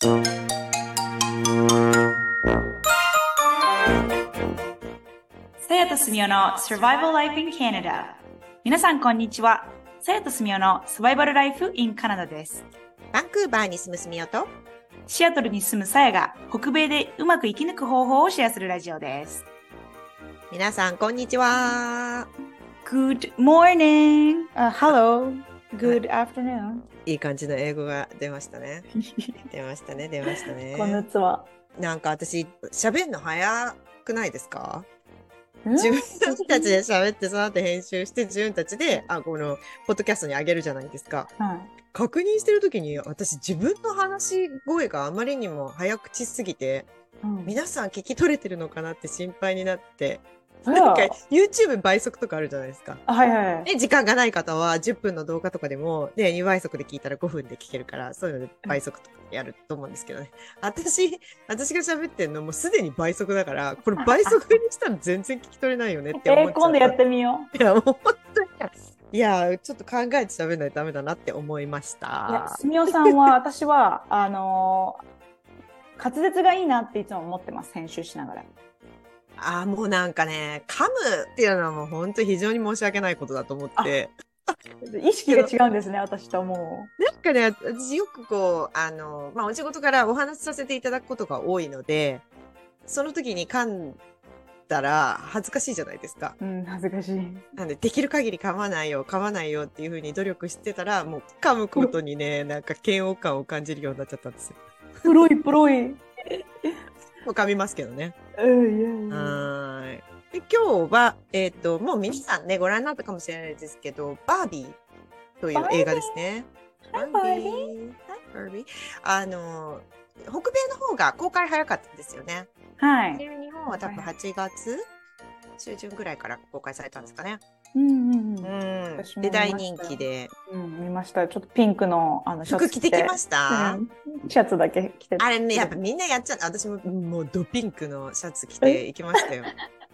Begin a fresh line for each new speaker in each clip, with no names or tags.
さやとすみおの Survival Life in Canada 皆さんこんにちは。さやとすみおのサバイバルライフ in カナダです。
バンクーバーに住むすみおと。
シアトルに住むさやが北米でうまく生き抜く方法をシェアするラジオです。
皆さんこんにちは。
Good morning、uh, Hello Good afternoon.
いい感じの英語が出ましたね。出ましたね出ましたね。
こんにちは
なんか私喋るの早くないですか？
ん？
自分たちで喋ってその後編集して自分たちであこのポッドキャストにあげるじゃないですか。
はい。
確認してる時に私自分の話し声があまりにも早口すぎて
うん。
皆さん聞き取れてるのかなって心配になって
あ
なんか YouTube 倍速とかあるじゃないですか。
はいはい
で時間がない方は10分の動画とかでも、ね、2倍速で聞いたら5分で聞けるからそういうので倍速とかやると思うんですけどね。私、私が喋ってんのもうすでに倍速だから、これ倍速にしたら全然聞き取れないよねって思っちゃ。
えー今度やってみよう
いや、もう本当に。いや、ちょっと考えて喋らないとダメだなって思いまし
いや
た。
すみおさんは 私はあのー滑舌がいいなっていつも思ってます編集しながら
ああ、もうなんかね、噛むっていうのはもう本当に非常に申し訳ないことだと思って。
意識が違うんですね私とも
なんかね、私よくこう、あの、まあ、お仕事からお話しさせていただくことが多いので、その時に噛んだら恥ずかしいじゃないですか。
ううん恥ずかしい
なんで、できる限り噛まないよ、噛まないよっていうふうに努力してたら、もう噛むことにね、なんか嫌悪感を感じるようになっちゃったんですよ。
プロいプロい
もう噛みますけどね。で今日は、えっ、と、もう皆さんね、ご覧になったかもしれないですけど、バービーという映画ですね。
はいバービー？
はい、バービー。あの、北米の方が公開早かったんですよね。
はい
で日本は多分8月中旬ぐらいから公開されたんですかね。
うんうんうん。
うん。で、大人気で。
うん見ました。ちょっとピンクのあのシャツ
服着てきました、
うん。シャツだけ着て
あれね、やっぱみんなやっちゃった。私ももうドピンクのシャツ着て行きましたよ。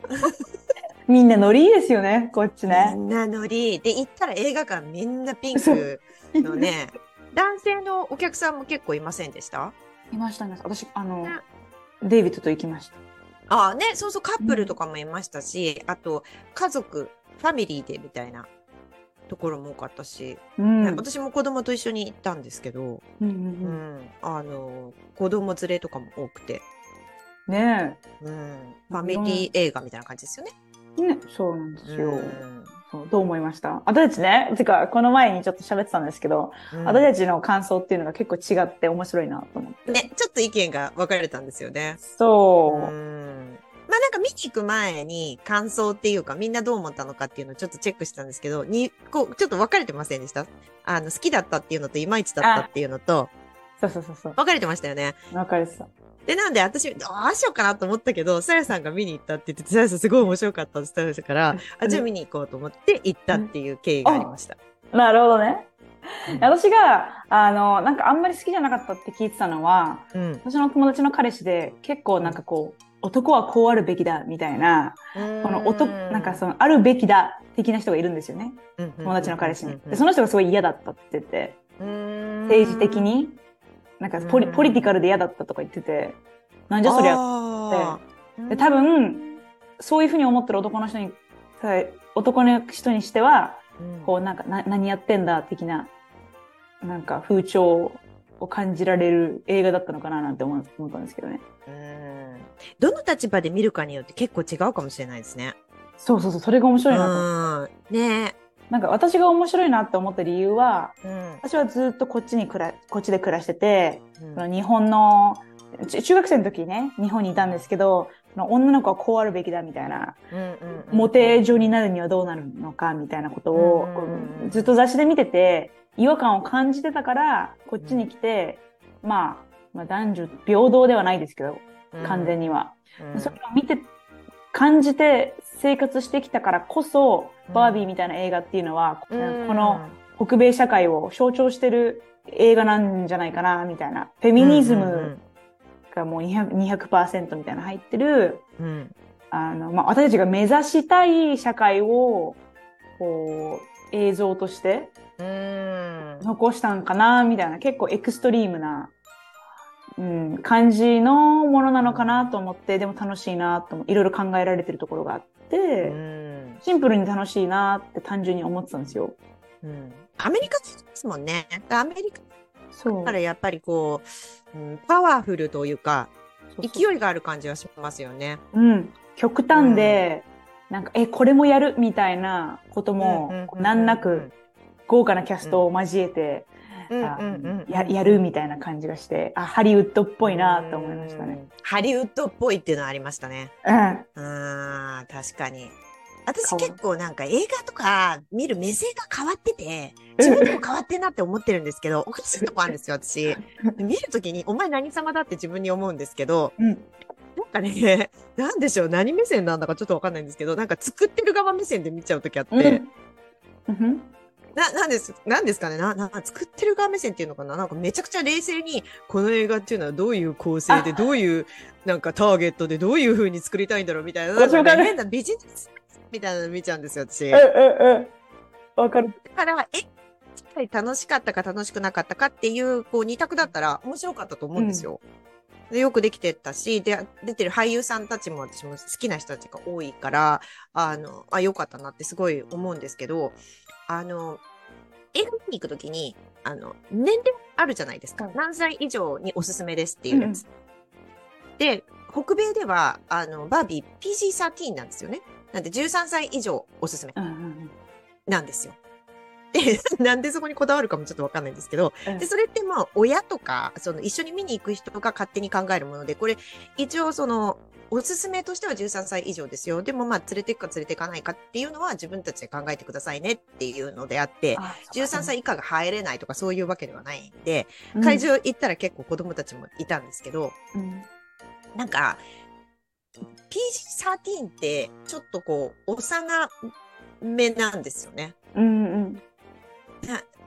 みんなノリいいですよねこっち
み
ね
んなノリ。で、行ったら映画館みんなピンクのね、男性のお客さんも結構いませんでした？
いましたね私あの
ね。
デイビッドと行きました。
ああね、そうそう、カップルとかもいましたし、あと、家族、ファミリーでみたいなところも多かったし、
うん。
私も子供と一緒に行ったんですけど、
うんう
うん。ん、あの、子供連れとかも多くて、
うんね
うん、ファミリー映画みたいな感じですよね。
えねそうなんですよ、
うん。
そうどう思いました？私たちねてかこの前にちょっと喋ってたんですけど、
うん。
私たちの感想っていうのが結構違って面白いなと思って、
ね、ちょっと意見が分かれたんですよね。
そう。う、
んまあなんか見に行く前に感想っていうかみんなどう思ったのかっていうのをちょっとチェックしたんですけど、に、こう、ちょっと分かれてませんでした？あの、好きだったっていうのといまいちだったっていうのと、
そうそうそうそう。
分かれてましたよね？
わかるさ
で、なんで私、どうしようかなと思ったけど、さやさんが見に行ったって言って、さやさんすごい面白かったって言ってたから、あ、じゃあ見に行こうと思って行ったっていう経緯がありました。
なるほどね。
うん。
私があのなんかあんまり好きじゃなかったって聞いてたのは
うん。
私の友達の彼氏で結構なんかこう男はこうあるべきだみたいなこの男なんかそのあるべきだ的な人がいるんですよね。友
友
達の彼氏に。でその人がすごい嫌だったって言ってて
政
政治的になんかポリ
うん。
ポリティカルで嫌だったとか言っててなんじゃそりゃ
ゃ
で多、分そういうふうに思ってる男の人にさ男の人にしては
うん。
こうなんかな何やってんだ的ななんか風潮を感じられる映画だったのかななんて思思ったんですけどね。
うんどの立場で見るかによって結構違うかもしれないですね。
そうそうそうそれが面白いなと。
うん。ね。
なんか私が面白いなって思った理由は
うん。
私はずっとこっちに暮らこっちで暮らしてて
うん。
その日本のち中学生の時ね日本にいたんですけど女の子はこうあるべきだみたいな
うんうん
モテ女になるにはどうなるのかみたいなことを
うんうんうん
ずっと雑誌で見てて違和感を感じてたからこっちに来て、まあ、まあ男女平等ではないですけど完全には、
うん。
それを見て感じて生活してきたからこそ、
うん。
バービーみたいな映画っていうのは、
うん。
この北米社会を象徴してる映画なんじゃないかなみたいな。フェミニズムがもう 200%, 200みたいな入ってるあの、まあ、私たちが目指したい社会をこう映像として
うん。
残したんかなみたいな。結構エクストリームなうん、感じのものなのかなと思って、でも楽しいなと思いろいろ考えられてるところがあって、
うん。
シンプルに楽しいなって単純に思ってたんですよ。
うん。アメリカですもんね。アメリカ
そう。
からやっぱりこう、うん、パワフルというか、勢いがある感じはしますよね。
うん、極端で、なんか、え、これもやるみたいなことも、難なく、豪華なキャストを交えて、ややるみたいな感じがして、あ、ハリウッドっぽいなと思いましたね。
うん。ハリウッドっぽいっていうのはありましたね。
うん。
確かに。私結構なんか映画とか見る目線が変わってて、自分でも変わってんなって思ってるんですけど、おかしいとこあるんですよ、私。見るときに、お前何様だって自分に思うんですけど、
うん。
なんかね、なんでしょう、何目線なんだかちょっとわかんないんですけど、なんか作ってる側目線で見ちゃうときあって、
うんうん
な、なんです、なんですかね？な、な、作ってる側目線っていうのかな？なんかめちゃくちゃ冷静に、この映画っていうのはどういう構成で、
あ
どういう、なんかターゲットでどういう風に作りたいんだろうみたいな、なんかね、変なビジネスみたいなの見ちゃうんですよ、私。
え、
だ
え、え、わかる。
から、え、楽しかったか楽しくなかったかっていう、こう、二択だったら面白かったと思うんですよ。でよくできてたし、で、出てる俳優さんたちも私も好きな人たちが多いから、あの、あ、よかったなってすごい思うんですけど、あの、映画見に行くときに、あの、年齢あるじゃないですか。
うん
何歳以上におすすめですっていうやつ。で、北米では、あの、バービー PG13 なんですよね。なんで13歳以上おすすめ
うんうん
なんですよ。で、なんでそこにこだわるかもちょっとわかんないんですけど、
うん
で、それってまあ、親とか、その一緒に見に行く人が勝手に考えるもので、これ、一応その、おすすめとしては13歳以上ですよ。でもまあ、連れてくか連れていかないかっていうのは自分たちで考えてくださいねっていうのであって、
あ
13歳以下が入れないとかそういうわけではないんで、
うん
会場行ったら結構子供たちもいたんですけど、
うん
なんか、PG13 ってちょっとこう、幼めなんですよね。
うんうん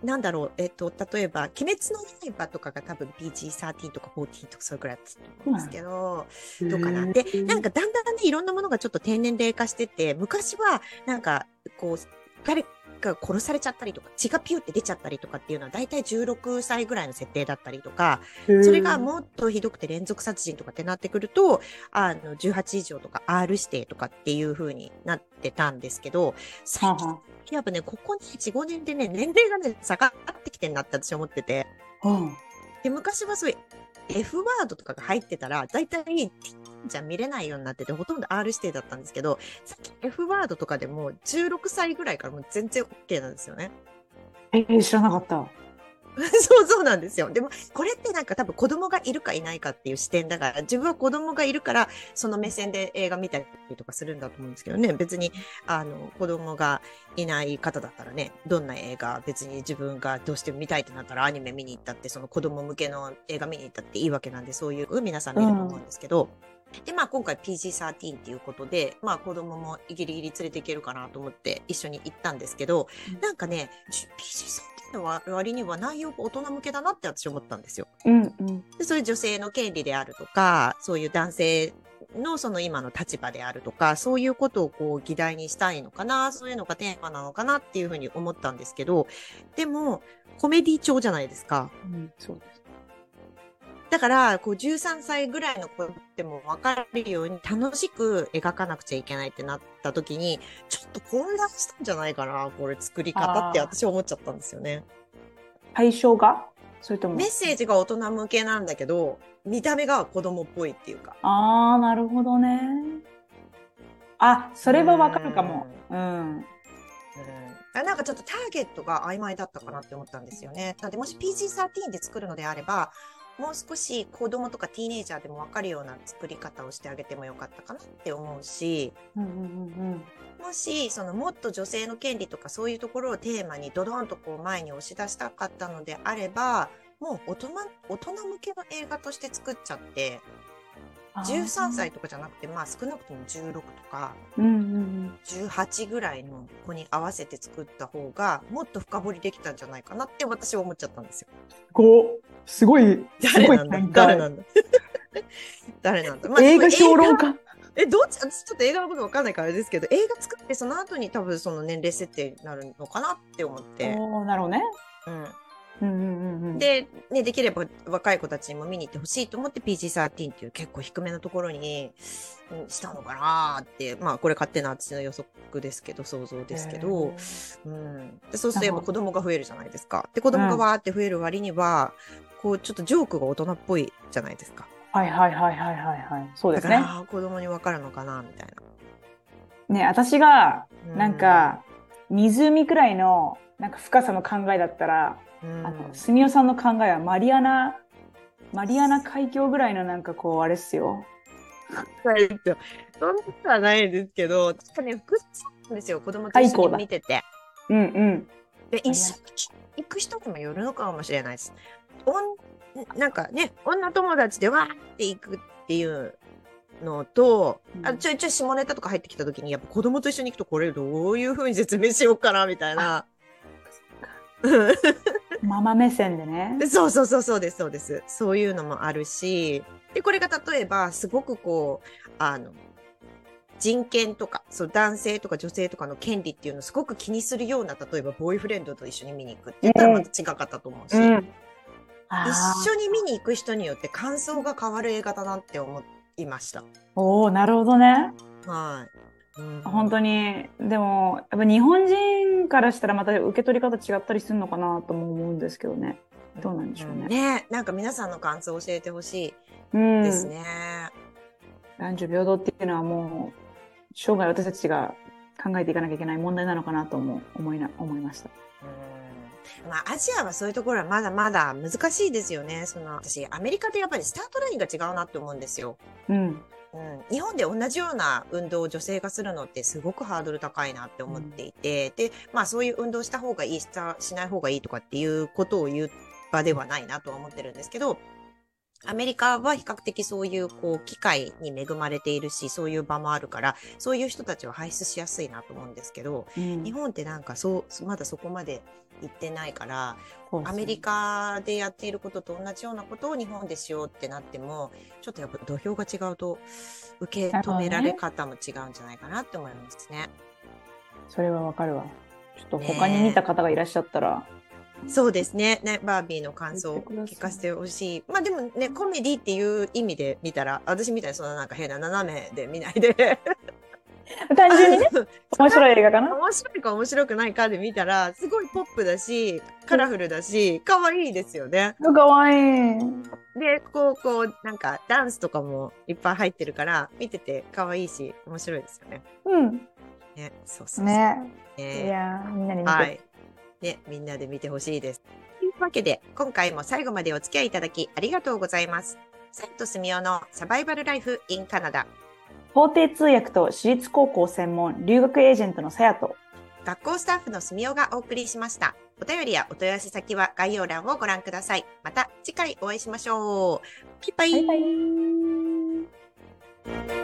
ななんだろう、えっ、と、例えば、鬼滅の刃とかが多分 PG13 とか14とかそれくらいだっんですけど、どうかな。で、なんかだんだんね、いろんなものがちょっと低年齢化してて、昔は、なんか、こう、誰か殺されちゃったりとか、血がピュって出ちゃったりとかっていうのは、だいたい16歳ぐらいの設定だったりとか、それがもっとひどくて連続殺人とかってなってくると、あの、18以上とか R 指定とかっていう風になってたんですけど、最近、やっぱね、ここね、4、5年でね、年齢がね、下がってきてんなって私は思ってて。
は
で、昔はそういう F ワードとかが入ってたら、だいたいティーンじゃ見れないようになってて、ほとんど R 指定だったんですけど、さっき F ワードとかでも16歳ぐらいからもう全然 OK なんですよね。
えー、知らなかった。
そうそうなんですよ。でも、これってなんか多分子供がいるかいないかっていう視点だから、自分は子供がいるから、その目線で映画見たりとかするんだと思うんですけどね。別に、あの、子供がいない方だったらね、どんな映画、別に自分がどうしても見たいってなったらアニメ見に行ったって、その子供向けの映画見に行ったっていいわけなんで、そういう皆さん見ると思うんですけど、で、まあ今回 PG13 っていうことで、まあ子供もギリギリ連れていけるかなと思って一緒に行ったんですけど、
うん
なんかね、PG13 の割には内容が大人向けだなって私思ったんですよ。
うんうん。
でそういう女性の権利であるとか、そういう男性のその今の立場であるとか、そういうことをこう議題にしたいのかな、そういうのがテーマなのかなっていうふうに思ったんですけど、でも、コメディ調じゃないですか。
うん、そうです。
だから、こう、13歳ぐらいの子でも分かるように楽しく描かなくちゃいけないってなった時に、ちょっと混乱したんじゃないかな、これ作り方って私思っちゃったんですよね。
対象が？それとも？
メッセージが大人向けなんだけど、見た目が子供っぽいっていうか。
ああ、なるほどね。あ、それはわかるかも。うん。
うんあなんかちょっとターゲットが曖昧だったかなって思ったんですよね。なのでもし PG13 で作るのであれば、もう少し子供とかティーネイジャーでも分かるような作り方をしてあげてもよかったかなって思うし、
うんうんうん
もし、そのもっと女性の権利とかそういうところをテーマにドドンとこう前に押し出したかったのであれば、もう大人、大人向けの映画として作っちゃって、
あー。
13歳とかじゃなくて、まあ少なくとも16とか、
うんうん
18ぐらいの子に合わせて作った方が、もっと深掘りできたんじゃないかなって私は思っちゃったんですよ。
ごすごい、すごい
誰なんだ？
展開
誰なんだ？誰なんだ、まあ
映画評論
映
家。
え、どっち私ちょっと映画のことわかんないからあれですけど、映画作ってその後に多分その年齢設定になるのかなって思って。
おーなるほどね。
うん。
うんうんうんうん、
で、ね、できれば若い子たちにも見に行ってほしいと思って PG13 っていう結構低めのところにうんしたのかなって、まあこれ勝手な私の予測ですけど、想像ですけど、うん。でそうするとやっぱ子供が増えるじゃないですか。で、子供がわーって増える割には、こうちょっとジョークが大人っぽいじゃないですか。
はいはいはいはいはいはい。そうですね。
だから、子供にわかるのかなみたい
ね、私が、
な。
なんか、湖くらいの、なんか深さの考えだったら、
うん、
あの、すみおさんの考えはマリアナ、マリアナ海峡ぐらいのなんかこう、あれっすよ。
はいそんなことはないですけど、確かね、複雑なんですよ、子供と一緒に見てて。
うんうん。
で、一緒に行く人にもよるのかもしれないです。おんなんかね、女友達でわーって行くっていうのと、あちょいちょい下ネタとか入ってきた時に、やっぱ子供と一緒に行くとこれどういう風に説明しようかな、みたいな。
ママ目線でね。
そうそうそうそうです、そうです。そういうのもあるし、で、これが例えば、すごくこう、あの、人権とか、そう、男性とか女性とかの権利っていうのをすごく気にするような、例えば、ボーイフレンドと一緒に見に行くって言ったらまた違かったと思うし、
うん。
一緒に見に行く人によって感想が変わる映画だなって思いました。
おおなるほどね。
はい。うん
本当に。でも、やっぱ日本人からしたらまた受け取り方違ったりするのかなとも思うんですけどね。どうなんでしょうね。
ねなんか皆さんの感想を教えてほし
うん。
いですね。
男女平等っていうのはもう、生涯私たちが考えていかなきゃいけない問題なのかなとも思いな、思いました。
うんまあ、アジアはそういうところはまだまだ難しいですよね。その、私、アメリカでやっぱりスタートラインが違うなって思うんですよ。
うん。
うん、日本で同じような運動を女性がするのってすごくハードル高いなって思っていて、で、まあそういう運動した方がいい、したしない方がいいとかっていうことを言う場ではないなとは思ってるんですけど、アメリカは比較的そういうこう機会に恵まれているし、そういう場もあるから、そういう人たちを輩出しやすいなと思うんですけど、
うん
日本ってなんかそう、まだそこまで行ってないから、アメリカでやっていることと同じようなことを日本でしようってなっても、ちょっとやっぱ土俵が違うと、受け止められ方も違うんじゃないかなって思いますね。
それはわかるわ。ちょっと他に見た方がいらっしゃったら、
そうですね。ね、バービーの感想を聞かせてほしい。まあでもね、コメディっていう意味で見たら、私みたいにそんななんか変な斜めで見ないで。
単純にね、面白い映画かな？
面白いか面白くないかで見たら、すごいポップだし、カラフルだし、可愛いですよね。
かわいい。
で、こう、こう、なんか、ダンスとかもいっぱい入ってるから、見てて可愛いし、面白いですよね。
うん。
ね、そうそうそう。
ね。い
ね
やーみんなに見て。
はい。ね、みんなで見てほしいです。というわけで、今回も最後までお付き合いいただきありがとうございます。サイトスミオのサバイバルライフ in カナダ。
法廷通訳と私立高校専門留学エージェントのさやと、
学校スタッフのスミオがお送りしました。お便りやお問い合わせ先は概要欄をご覧ください。また次回お会いしましょう。ピッパイ
バイバイ。